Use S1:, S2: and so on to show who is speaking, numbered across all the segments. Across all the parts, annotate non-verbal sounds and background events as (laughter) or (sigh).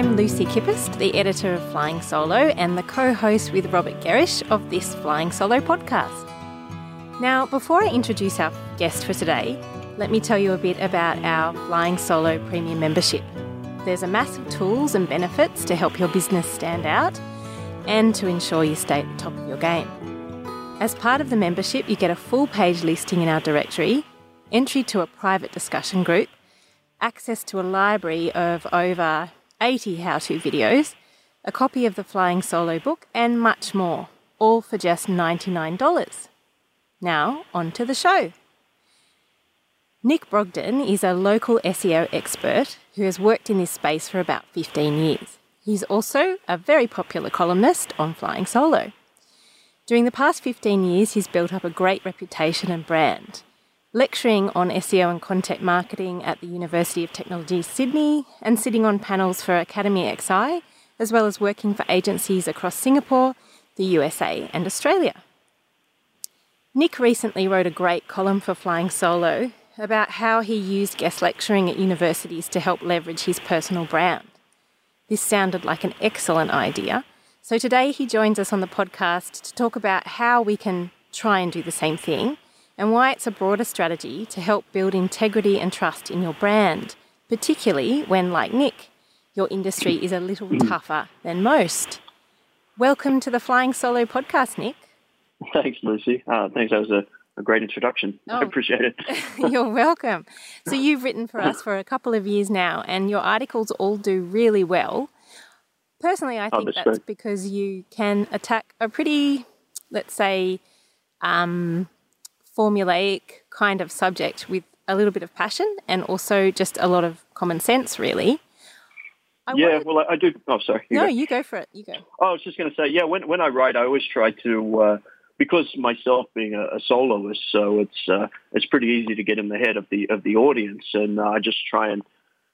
S1: I'm Lucy Kippist, the editor of Flying Solo and the co host with Robert Gerrish of this Flying Solo podcast. Now, before I introduce our guest for today, let me tell you a bit about our Flying Solo Premium membership. There's a mass of tools and benefits to help your business stand out and to ensure you stay at the top of your game. As part of the membership, you get a full page listing in our directory, entry to a private discussion group, access to a library of over 80 how to videos, a copy of the Flying Solo book, and much more, all for just $99. Now, on to the show. Nick Brogden is a local SEO expert who has worked in this space for about 15 years. He's also a very popular columnist on Flying Solo. During the past 15 years, he's built up a great reputation and brand lecturing on SEO and content marketing at the University of Technology Sydney, and sitting on panels for Academy XI, as well as working for agencies across Singapore, the USA, and Australia. Nick recently wrote a great column for Flying Solo about how he used guest lecturing at universities to help leverage his personal brand. This sounded like an excellent idea. So today he joins us on the podcast to talk about how we can try and do the same thing and why it's a broader strategy to help build integrity and trust in your brand, particularly when, like Nick, your industry is a little tougher than most. Welcome to the Flying Solo podcast, Nick.
S2: Thanks, Lucy. Uh, thanks. That was a, a great introduction. Oh. I appreciate it. (laughs) (laughs)
S1: You're welcome. So, you've written for us for a couple of years now, and your articles all do really well. Personally, I oh, think oh, that's, that's because you can attack a pretty, let's say, um, formulaic kind of subject with a little bit of passion and also just a lot of common sense, really.
S2: I yeah, wanted... well, I do. Oh, sorry.
S1: You no, go. you go for it. You go.
S2: Oh, I was just going to say, yeah, when, when I write, I always try to, uh, because myself being a, a, soloist, so it's uh, it's pretty easy to get in the head of the of the audience, and uh, I just try and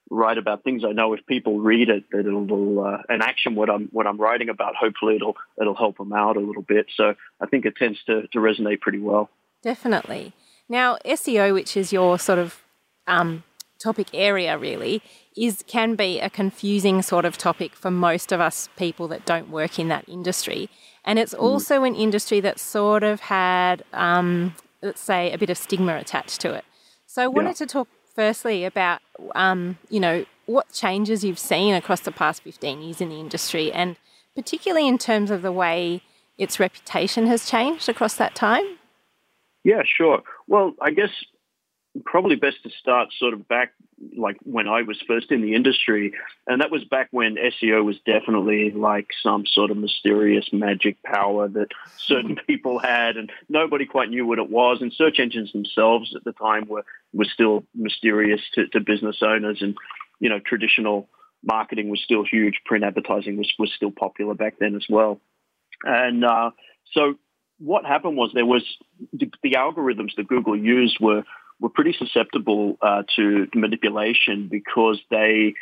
S2: write about things I know if people read it that it'll uh, an action what I'm what I'm writing about. Hopefully, it'll it'll help them out a little bit. So I think it tends to to resonate pretty well.
S1: Definitely. Now, SEO, which is your sort of um, topic area, really, is can be a confusing sort of topic for most of us people that don't work in that industry. And it's mm. also an industry that sort of had, um, let's say, a bit of stigma attached to it. So I wanted yeah. to talk firstly about, um, you know, what changes you've seen across the past 15 years in the industry, and particularly in terms of the way its reputation has changed across that time.
S2: Yeah, sure. Well, I guess probably best to start sort of back like when I was first in the industry. And that was back when SEO was definitely like some sort of mysterious magic power that certain people had and nobody quite knew what it was. And search engines themselves at the time were, were still mysterious to, to business owners and, you know, traditional marketing was still huge. Print advertising was, was still popular back then as well. And uh, so what happened was there was the, the algorithms that Google used were were pretty susceptible uh, to manipulation because they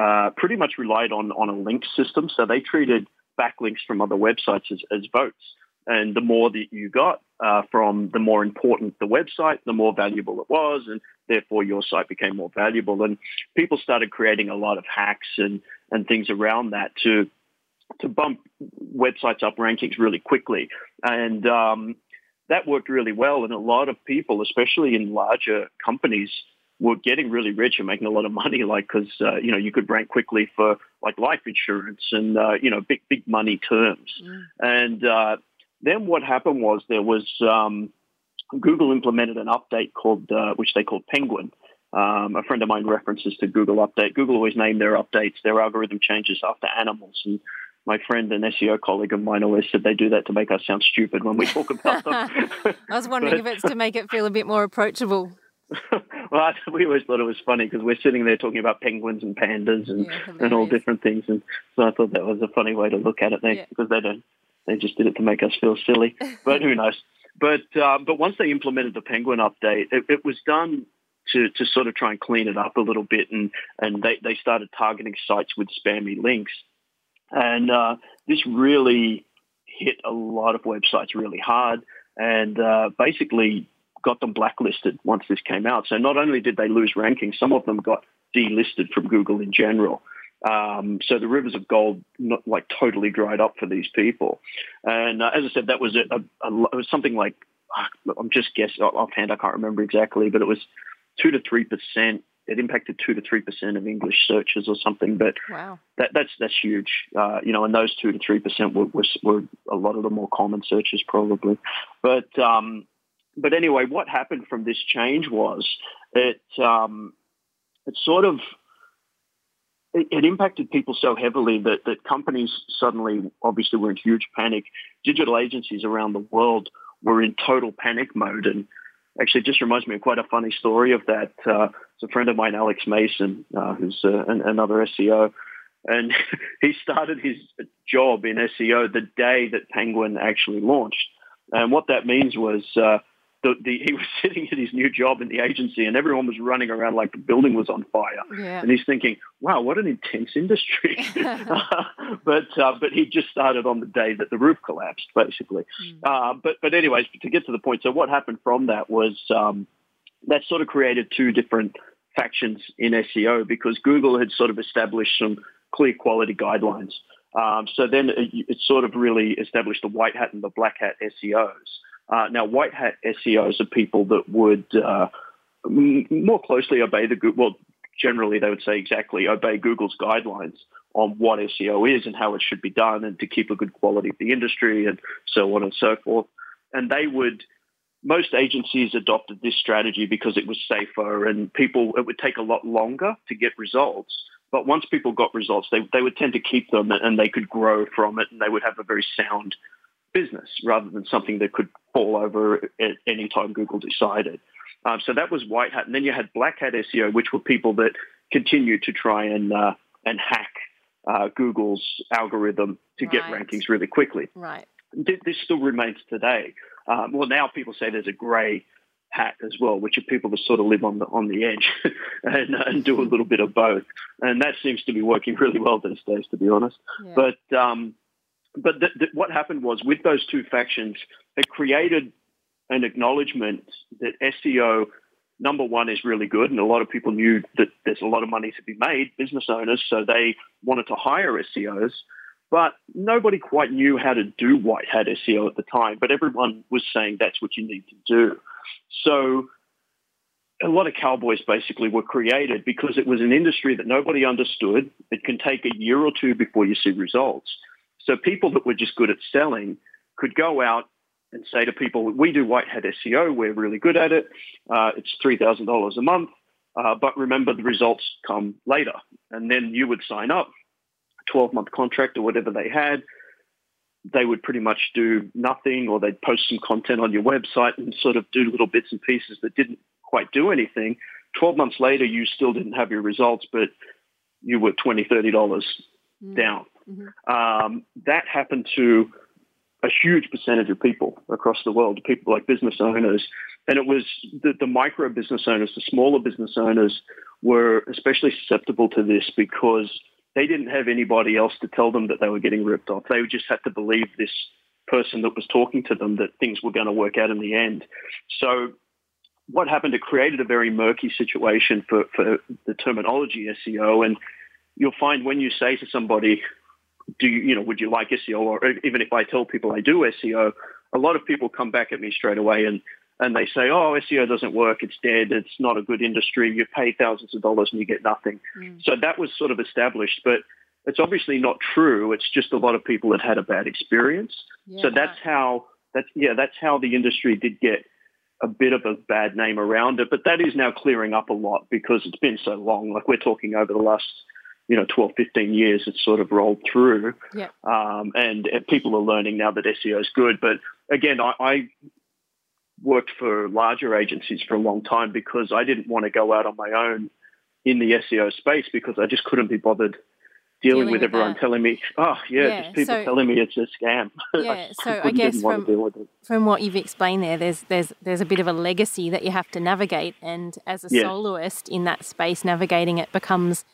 S2: uh, pretty much relied on on a link system. So they treated backlinks from other websites as, as votes. And the more that you got uh, from the more important the website, the more valuable it was, and therefore your site became more valuable. And people started creating a lot of hacks and, and things around that to to bump websites up rankings really quickly. And um, that worked really well. And a lot of people, especially in larger companies, were getting really rich and making a lot of money, like because uh, you know you could rank quickly for like life insurance and uh, you know big big money terms. Mm. And uh, then what happened was there was um, Google implemented an update called uh, which they called Penguin. Um, a friend of mine references to Google Update. Google always name their updates, their algorithm changes after animals, and my friend and SEO colleague of mine always said they do that to make us sound stupid when we (laughs) talk about them.
S1: I was wondering but, if it's to make it feel a bit more approachable. (laughs)
S2: well, we always thought it was funny because we're sitting there talking about penguins and pandas and, yeah, and all different things, and so I thought that was a funny way to look at it. They, yeah. because they don't, they just did it to make us feel silly. But who (laughs) knows? But uh, but once they implemented the penguin update, it, it was done to, to sort of try and clean it up a little bit and, and they, they started targeting sites with spammy links. And uh, this really hit a lot of websites really hard and uh, basically got them blacklisted once this came out. So not only did they lose rankings, some of them got delisted from Google in general. Um, so the rivers of gold, not, like totally dried up for these people. And uh, as I said, that was a, a, a, was something like uh, I'm just guessing offhand. I can't remember exactly, but it was two to three percent. It impacted two to three percent of English searches or something. But
S1: wow.
S2: that, that's that's huge. Uh, you know, and those two to three percent were, were, were a lot of the more common searches probably. But um, but anyway, what happened from this change was it um, it sort of it, it, impacted people so heavily that, that companies suddenly obviously were in huge panic. Digital agencies around the world were in total panic mode. And actually, just reminds me of quite a funny story of that. Uh, it's a friend of mine, Alex Mason, uh, who's uh, an, another SEO. And (laughs) he started his job in SEO the day that Penguin actually launched. And what that means was uh, the, the, he was (laughs) sitting at his new job in the agency and everyone was running around like the building was on fire.
S1: Yeah.
S2: And he's thinking, wow, what an intense industry. (laughs) (laughs) but uh, but he just started on the day that the roof collapsed, basically. Mm. Uh, but, but anyways, to get to the point, so what happened from that was um, that sort of created two different factions in SEO because Google had sort of established some clear quality guidelines. Um, so then it, it, sort of really established the white hat and the black hat SEOs. Uh, now, white hat SEOs are people that would uh, more closely obey the Google. Well, generally they would say exactly obey Google's guidelines on what SEO is and how it should be done, and to keep a good quality of the industry and so on and so forth. And they would. Most agencies adopted this strategy because it was safer and people, it would take a lot longer to get results. But once people got results, they, they would tend to keep them and they could grow from it and they would have a very sound business rather than something that could fall over at any time Google decided. Um, so that was white hat, and then you had black hat SEO, which were people that continued to try and uh, and hack uh, Google's algorithm to right. get rankings really quickly.
S1: Right.
S2: This still remains today. Um, well, now people say there's a grey hat as well, which are people that sort of live on the on the edge (laughs) and, and, do a little bit of both, and that seems to be working really well these days, to be honest. Yeah. But um, but the, the, what happened was with those two factions, it created an acknowledgement that SEO number one is really good, and a lot of people knew that there's a lot of money to be made, business owners, so they wanted to hire SEOs. But nobody quite knew how to do white hat SEO at the time, but everyone was saying that's what you need to do. So a lot of cowboys basically were created because it was an industry that nobody understood. It can take a year or two before you see results. So people that were just good at selling could go out and say to people, we do white hat SEO, we're really good at it. Uh, it's $3,000 a month, uh, but remember the results come later. And then you would sign up, 12-month contract or whatever they had. They would pretty much do nothing or they'd post some content on your website and sort of do little bits and pieces that didn't quite do anything. 12 months later, you still didn't have your results, but you were $20, $30 mm. down. Mm-hmm. Um, that happened to a huge percentage of people across the world, people like business owners. And it was the, the micro business owners, the smaller business owners were especially susceptible to this because they didn't have anybody else to tell them that they were getting ripped off. They just had to believe this person that was talking to them that things were going to work out in the end. So what happened, it created a very murky situation for, for the terminology SEO. And you'll find when you say to somebody, do you, you know, would you like SEO? Or even if I tell people I do SEO, a lot of people come back at me straight away and, and they say, oh, SEO doesn't work. It's dead. It's not a good industry. You pay thousands of dollars and you get nothing. Mm. So that was sort of established, but it's obviously not true. It's just a lot of people that had a bad experience. Yeah. So that's how, that's, yeah, that's how the industry did get a bit of a bad name around it. But that is now clearing up a lot because it's been so long. Like we're talking over the last you know 12 15 years it's sort of rolled through.
S1: Yeah.
S2: um, and, and, people are learning now that seo is good. But again I, I, worked for larger agencies for a long time because i didn't want to go out on my own in the seo space because i just couldn't be bothered dealing, dealing with, with, everyone that. telling me oh yeah, yeah just people so, telling me it's a scam. (laughs)
S1: Yeah so i guess from, from what you've explained there there's there's there's a bit of a legacy that you have to navigate. And as a soloist in that space navigating it becomes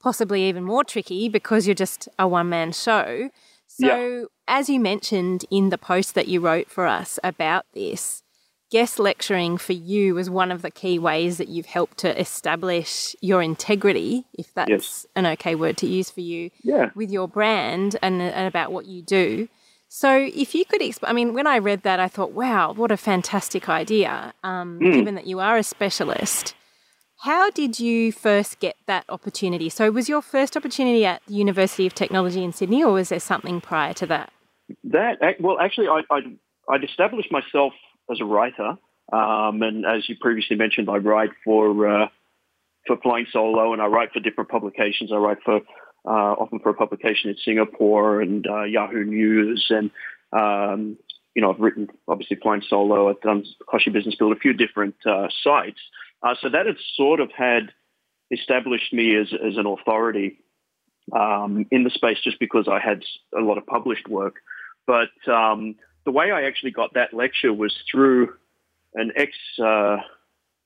S1: possibly even more tricky because you're just a one man show. So, yeah. as you mentioned in the post that you wrote for us about this, guest lecturing for you was one of the key ways that you've helped to establish your integrity, if that's yes. an okay word to use for you,
S2: yeah.
S1: with your brand and, and about what you do. So, if you could explain, I mean, when I read that, I thought, wow, what a fantastic idea, um, mm. given that you are a specialist. How did you first get that opportunity? So, was your first opportunity at the University of Technology in Sydney, or was there something prior to that?
S2: That well, actually, I, I I'd established myself as a writer, um, and as you previously mentioned, I write for uh, for Flying Solo, and I write for different publications. I write for uh, often for a publication in Singapore and uh, Yahoo News, and um, you know I've written obviously Flying Solo. I've done Kochie Business Build, a few different uh, sites. Uh, so that had sort of had established me as as an authority um, in the space, just because I had a lot of published work. But um, the way I actually got that lecture was through an ex uh,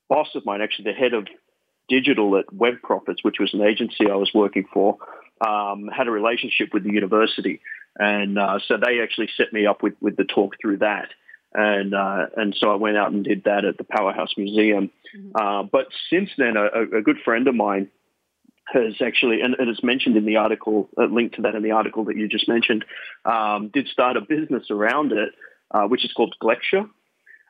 S2: boss of mine, actually the head of digital at Web Profits, which was an agency I was working for, um, had a relationship with the university. And uh, so they actually set me up with, with the talk through that. And uh, and so I went out and did that at the Powerhouse Museum. Mm-hmm. Uh, but since then, a, a, good friend of mine has actually, and it is mentioned in the article, a link to that in the article that you just mentioned, um, did start a business around it, uh, which is called Glecture.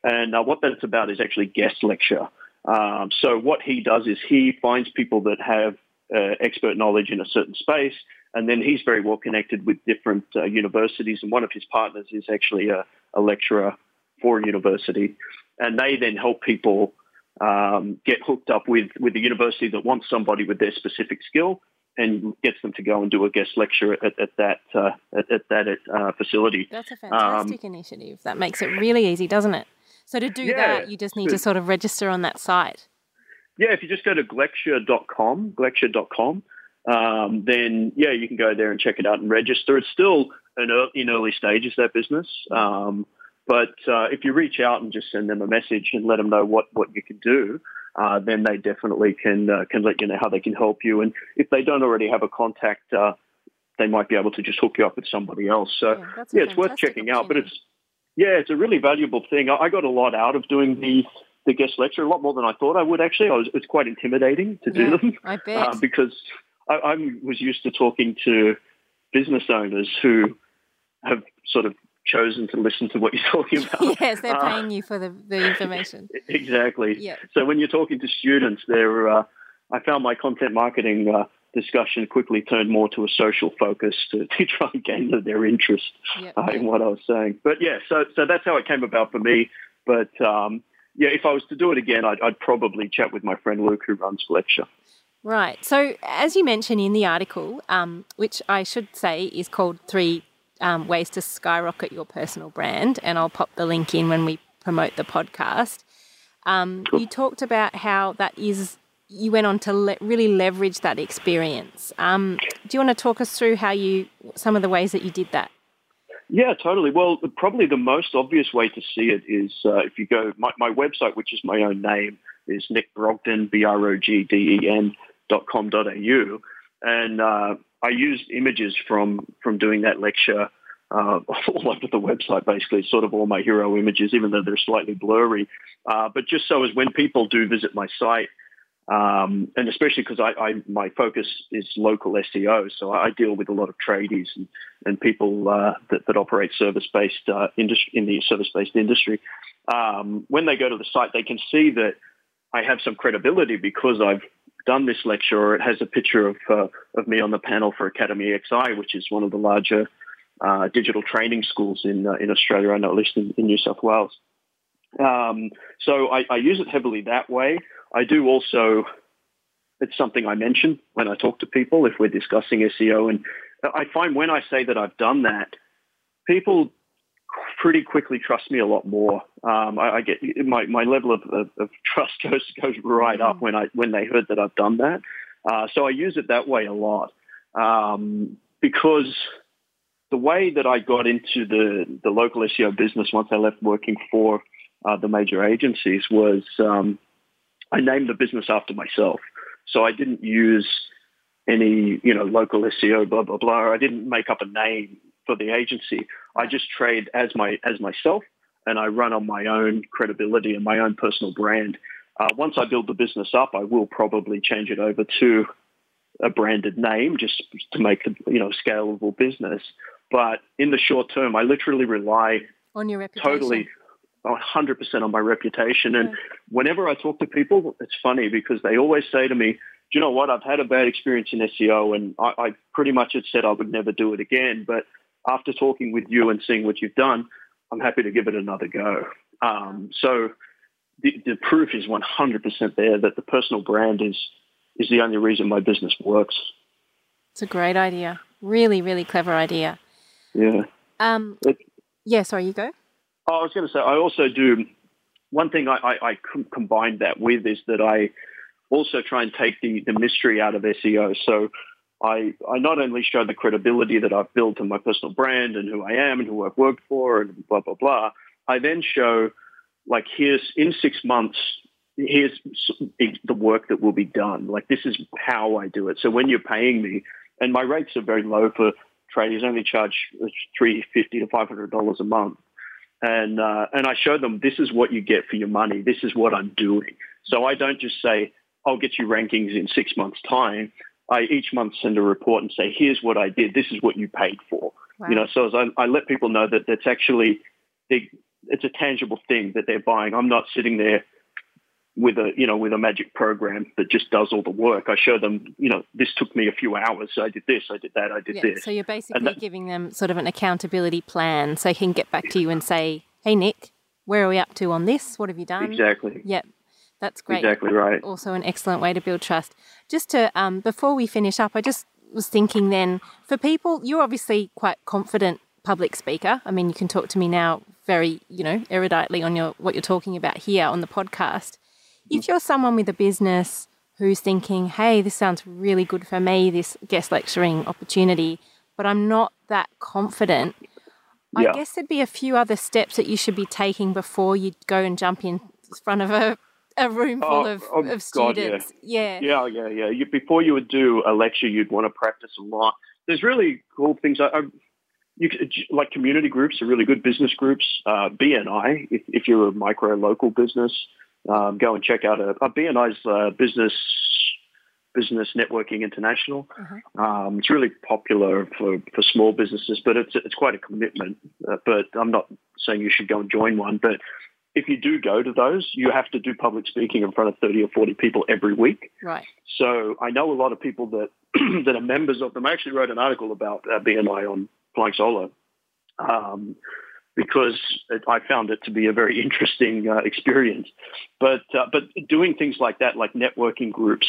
S2: And uh, what that's about is actually guest lecture. Um, so what he does is he finds people that have uh, expert knowledge in a certain space, and then he's very well connected with different uh, universities. And one of his partners is actually a, a lecturer for a university, and they then help people um, get hooked up with, with the university that wants somebody with their specific skill and gets them to go and do a guest lecture at, at that uh, at, at, that uh, facility.
S1: That's a fantastic um, initiative. That makes it really easy, doesn't it? So to do yeah, that, you just need to sort of register on that site.
S2: Yeah, if you just go to glecture.com, glecture.com, um, then yeah, you can go there and check it out and register. It's still in early, in early stages that business. Um, but uh, if you reach out and just send them a message and let them know what, what you can do, uh, then they definitely can uh, can let you know how they can help you. And if they don't already have a contact, uh, they might be able to just hook you up with somebody else. So yeah, yeah it's worth checking out. But it's yeah, it's a really valuable thing. I, I got a lot out of doing the the guest lecture, a lot more than I thought I would. Actually, I was, it's quite intimidating to do
S1: yeah,
S2: them.
S1: I (laughs) bet uh,
S2: because I, I was used to talking to business owners who have sort of chosen to listen to what you're (laughs) talking about.
S1: yes, they're uh, paying you for the, the information. (laughs)
S2: Exactly.
S1: Yeah.
S2: So when you're talking to students, they're, uh, I found my content marketing uh, discussion quickly turned more to a social focus to, (laughs) to try and gain their interest yep, uh, in what I was saying. But yeah, so so that's how it came about for me. But um, yeah, if I was to do it again, I'd, I'd probably chat with my friend Luke, who runs Glecture.
S1: Right. So, as you mentioned in the article, um, which I should say is called Three um, ways to skyrocket your personal brand, and I'll pop the link in when we promote the podcast. Um. You talked about how that is. You went on to le- really leverage that experience. Um, do you want to talk us through how you some of the ways that you did that?
S2: Yeah, totally. Well, probably the most obvious way to see it is uh, if you go my, my website, which is my own name, is Nick Brogden b r o g d e n dot com dot au, and uh, I used images from from doing that lecture uh, (laughs) all over the website, basically, sort of all my hero images, even though they're slightly blurry. Uh, but just so as when people do visit my site, um, and especially because I, I, my focus is local SEO, so I deal with a lot of tradies and, and people uh, that, that, operate service-based uh, industry in the service-based industry. Um, when they go to the site, they can see that I have some credibility because I've done this lecture, or it has a picture of uh, of me on the panel for Academy XI, which is one of the larger uh, digital training schools in uh, in Australia, know at least in, in New South Wales. Um, so I, I, use it heavily that way. I do also. It's something I mention when I talk to people if we're discussing SEO, and I find when I say that I've done that, people pretty quickly trust me a lot more. Um, I, I, get my, my level of, of, of, trust (laughs) goes goes right up when I when they heard that I've done that. Uh, so I use it that way a lot um, because the way that I got into the the local SEO business once I left working for uh, the major agencies was um, I named the business after myself. So I didn't use any you know local SEO blah blah blah. I didn't make up a name for the agency. I just trade as my as myself, and I run on my own credibility and my own personal brand. Uh, once I build the business up, I will probably change it over to a branded name just to make it, you know, scalable business. But in the short term, I literally rely
S1: on your reputation.
S2: Totally, 100% on my reputation. And whenever I talk to people, it's funny because they always say to me, do you know what? I've had a bad experience in SEO and I, I pretty much had said I would never do it again. But after talking with you and seeing what you've done, I'm happy to give it another go. Um, so the, the proof is 100% there that the personal brand is is the only reason my business works.
S1: It's a great idea. Really, really clever idea.
S2: Yeah.
S1: Um, it, yeah, sorry, you go.
S2: I was going to say, I also do, one thing I, I, I combine that with is that I also try and take the, the mystery out of SEO. So I, I not only show the credibility that I've built in my personal brand and who I am and who I've worked for and blah, blah, blah. I then show, like, here's in six months, here's the work that will be done. Like, this is how I do it. So when you're paying me, and my rates are very low for traders, only charge three fifty to five hundred dollars a month, and uh, and I show them this is what you get for your money. This is what I'm doing. So I don't just say I'll get you rankings in six months' time. I each month send a report and say, here's what I did. This is what you paid for. Wow. You know, so as I, I let people know that that's actually they, it's a tangible thing that they're buying. I'm not sitting there with a you know with a magic program that just does all the work. I show them, you know, this took me a few hours. So I did this, I did that, I did yeah, this.
S1: So you're basically that, giving them sort of an accountability plan, so they can get back to you and say, "Hey, Nick, where are we up to on this? What have you done?"
S2: Exactly.
S1: Yep. That's great.
S2: Exactly right.
S1: Also, an excellent way to build trust. Just to um, before we finish up, I just was thinking then for people, you're obviously quite confident public speaker. I mean, you can talk to me now very, you know, eruditely on your what you're talking about here on the podcast. If you're someone with a business who's thinking, hey, this sounds really good for me, this guest lecturing opportunity, but I'm not that confident, yeah. I guess there'd be a few other steps that you should be taking before you go and jump in front of a, (laughs) a room full oh, of, oh, of students.
S2: God, yeah. yeah. Yeah, yeah, yeah. You, before you would do a lecture, you'd want to practice a lot. There's really cool things. I, I you like community groups are really good business groups. Uh, BNI, if, if you're a micro local business, um, go and check out a, a BNI's uh, business business networking international. Uh-huh. Um, it's really popular for, for small businesses, but it's it's quite a commitment. Uh, but I'm not saying you should go and join one. But if you do go to those, you have to do public speaking in front of 30 or 40 people every week.
S1: Right.
S2: So I know a lot of people that (clears throat) that are members of them. I actually wrote an article about uh, BNI on flying solo. Um, because it, I found it to be a very interesting uh, experience. But uh, but doing things like that, like networking groups,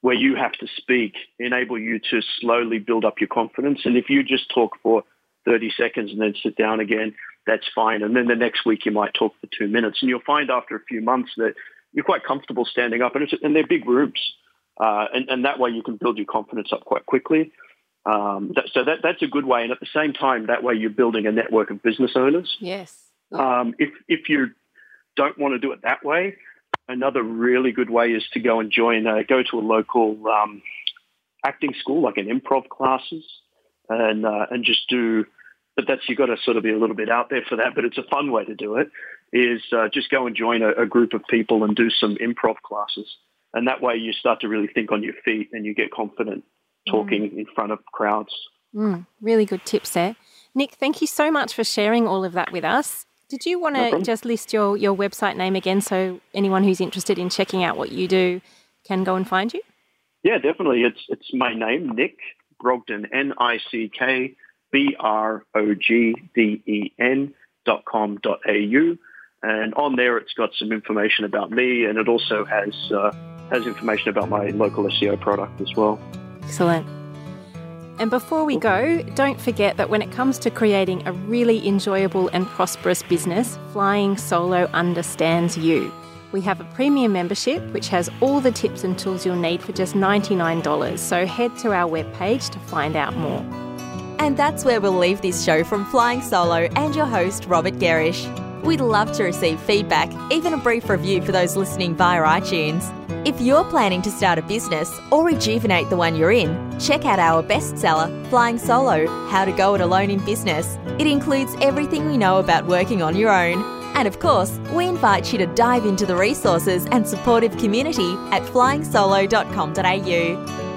S2: where you have to speak, enable you to slowly build up your confidence. And if you just talk for 30 seconds and then sit down again, that's fine. And then the next week you might talk for two minutes, and you'll find after a few months that you're quite comfortable standing up, and, and they're big rooms, Uh, and, and that way you can build your confidence up quite quickly. Um, that, so that, that's a good way. And at the same time, that way you're building a network of business owners.
S1: Yes.
S2: Um, if, if you don't want to do it that way, another really good way is to go and join, uh, go to a local um, acting school, like an improv classes, and uh, and just do. But that's you've got to sort of be a little bit out there for that. But it's a fun way to do it. Is uh, just go and join a, a group of people and do some improv classes, and that way you start to really think on your feet and you get confident talking mm. in front of crowds.
S1: Mm, really good tips there. Nick, thank you so much for sharing all of that with us. Did you want to no just list your, your website name again so anyone who's interested in checking out what you do can go and find you?
S2: Yeah, definitely. It's it's my name, Nick Brogden, N I C K B R O G D E N dot com dot au, and on there it's got some information about me, and it also has uh, has information about my local SEO product as well.
S1: Excellent. And before we go, don't forget that when it comes to creating a really enjoyable and prosperous business, Flying Solo understands you. We have a premium membership which has all the tips and tools you'll need for just $99. So head to our webpage to find out more.
S3: And that's where we'll leave this show from Flying Solo and your host, Robert Gerrish. We'd love to receive feedback, even a brief review for those listening via iTunes. If you're planning to start a business or rejuvenate the one you're in, check out our bestseller, Flying Solo How to Go It Alone in Business. It includes everything we know about working on your own. And of course, we invite you to dive into the resources and supportive community at flyingsolo.com.au.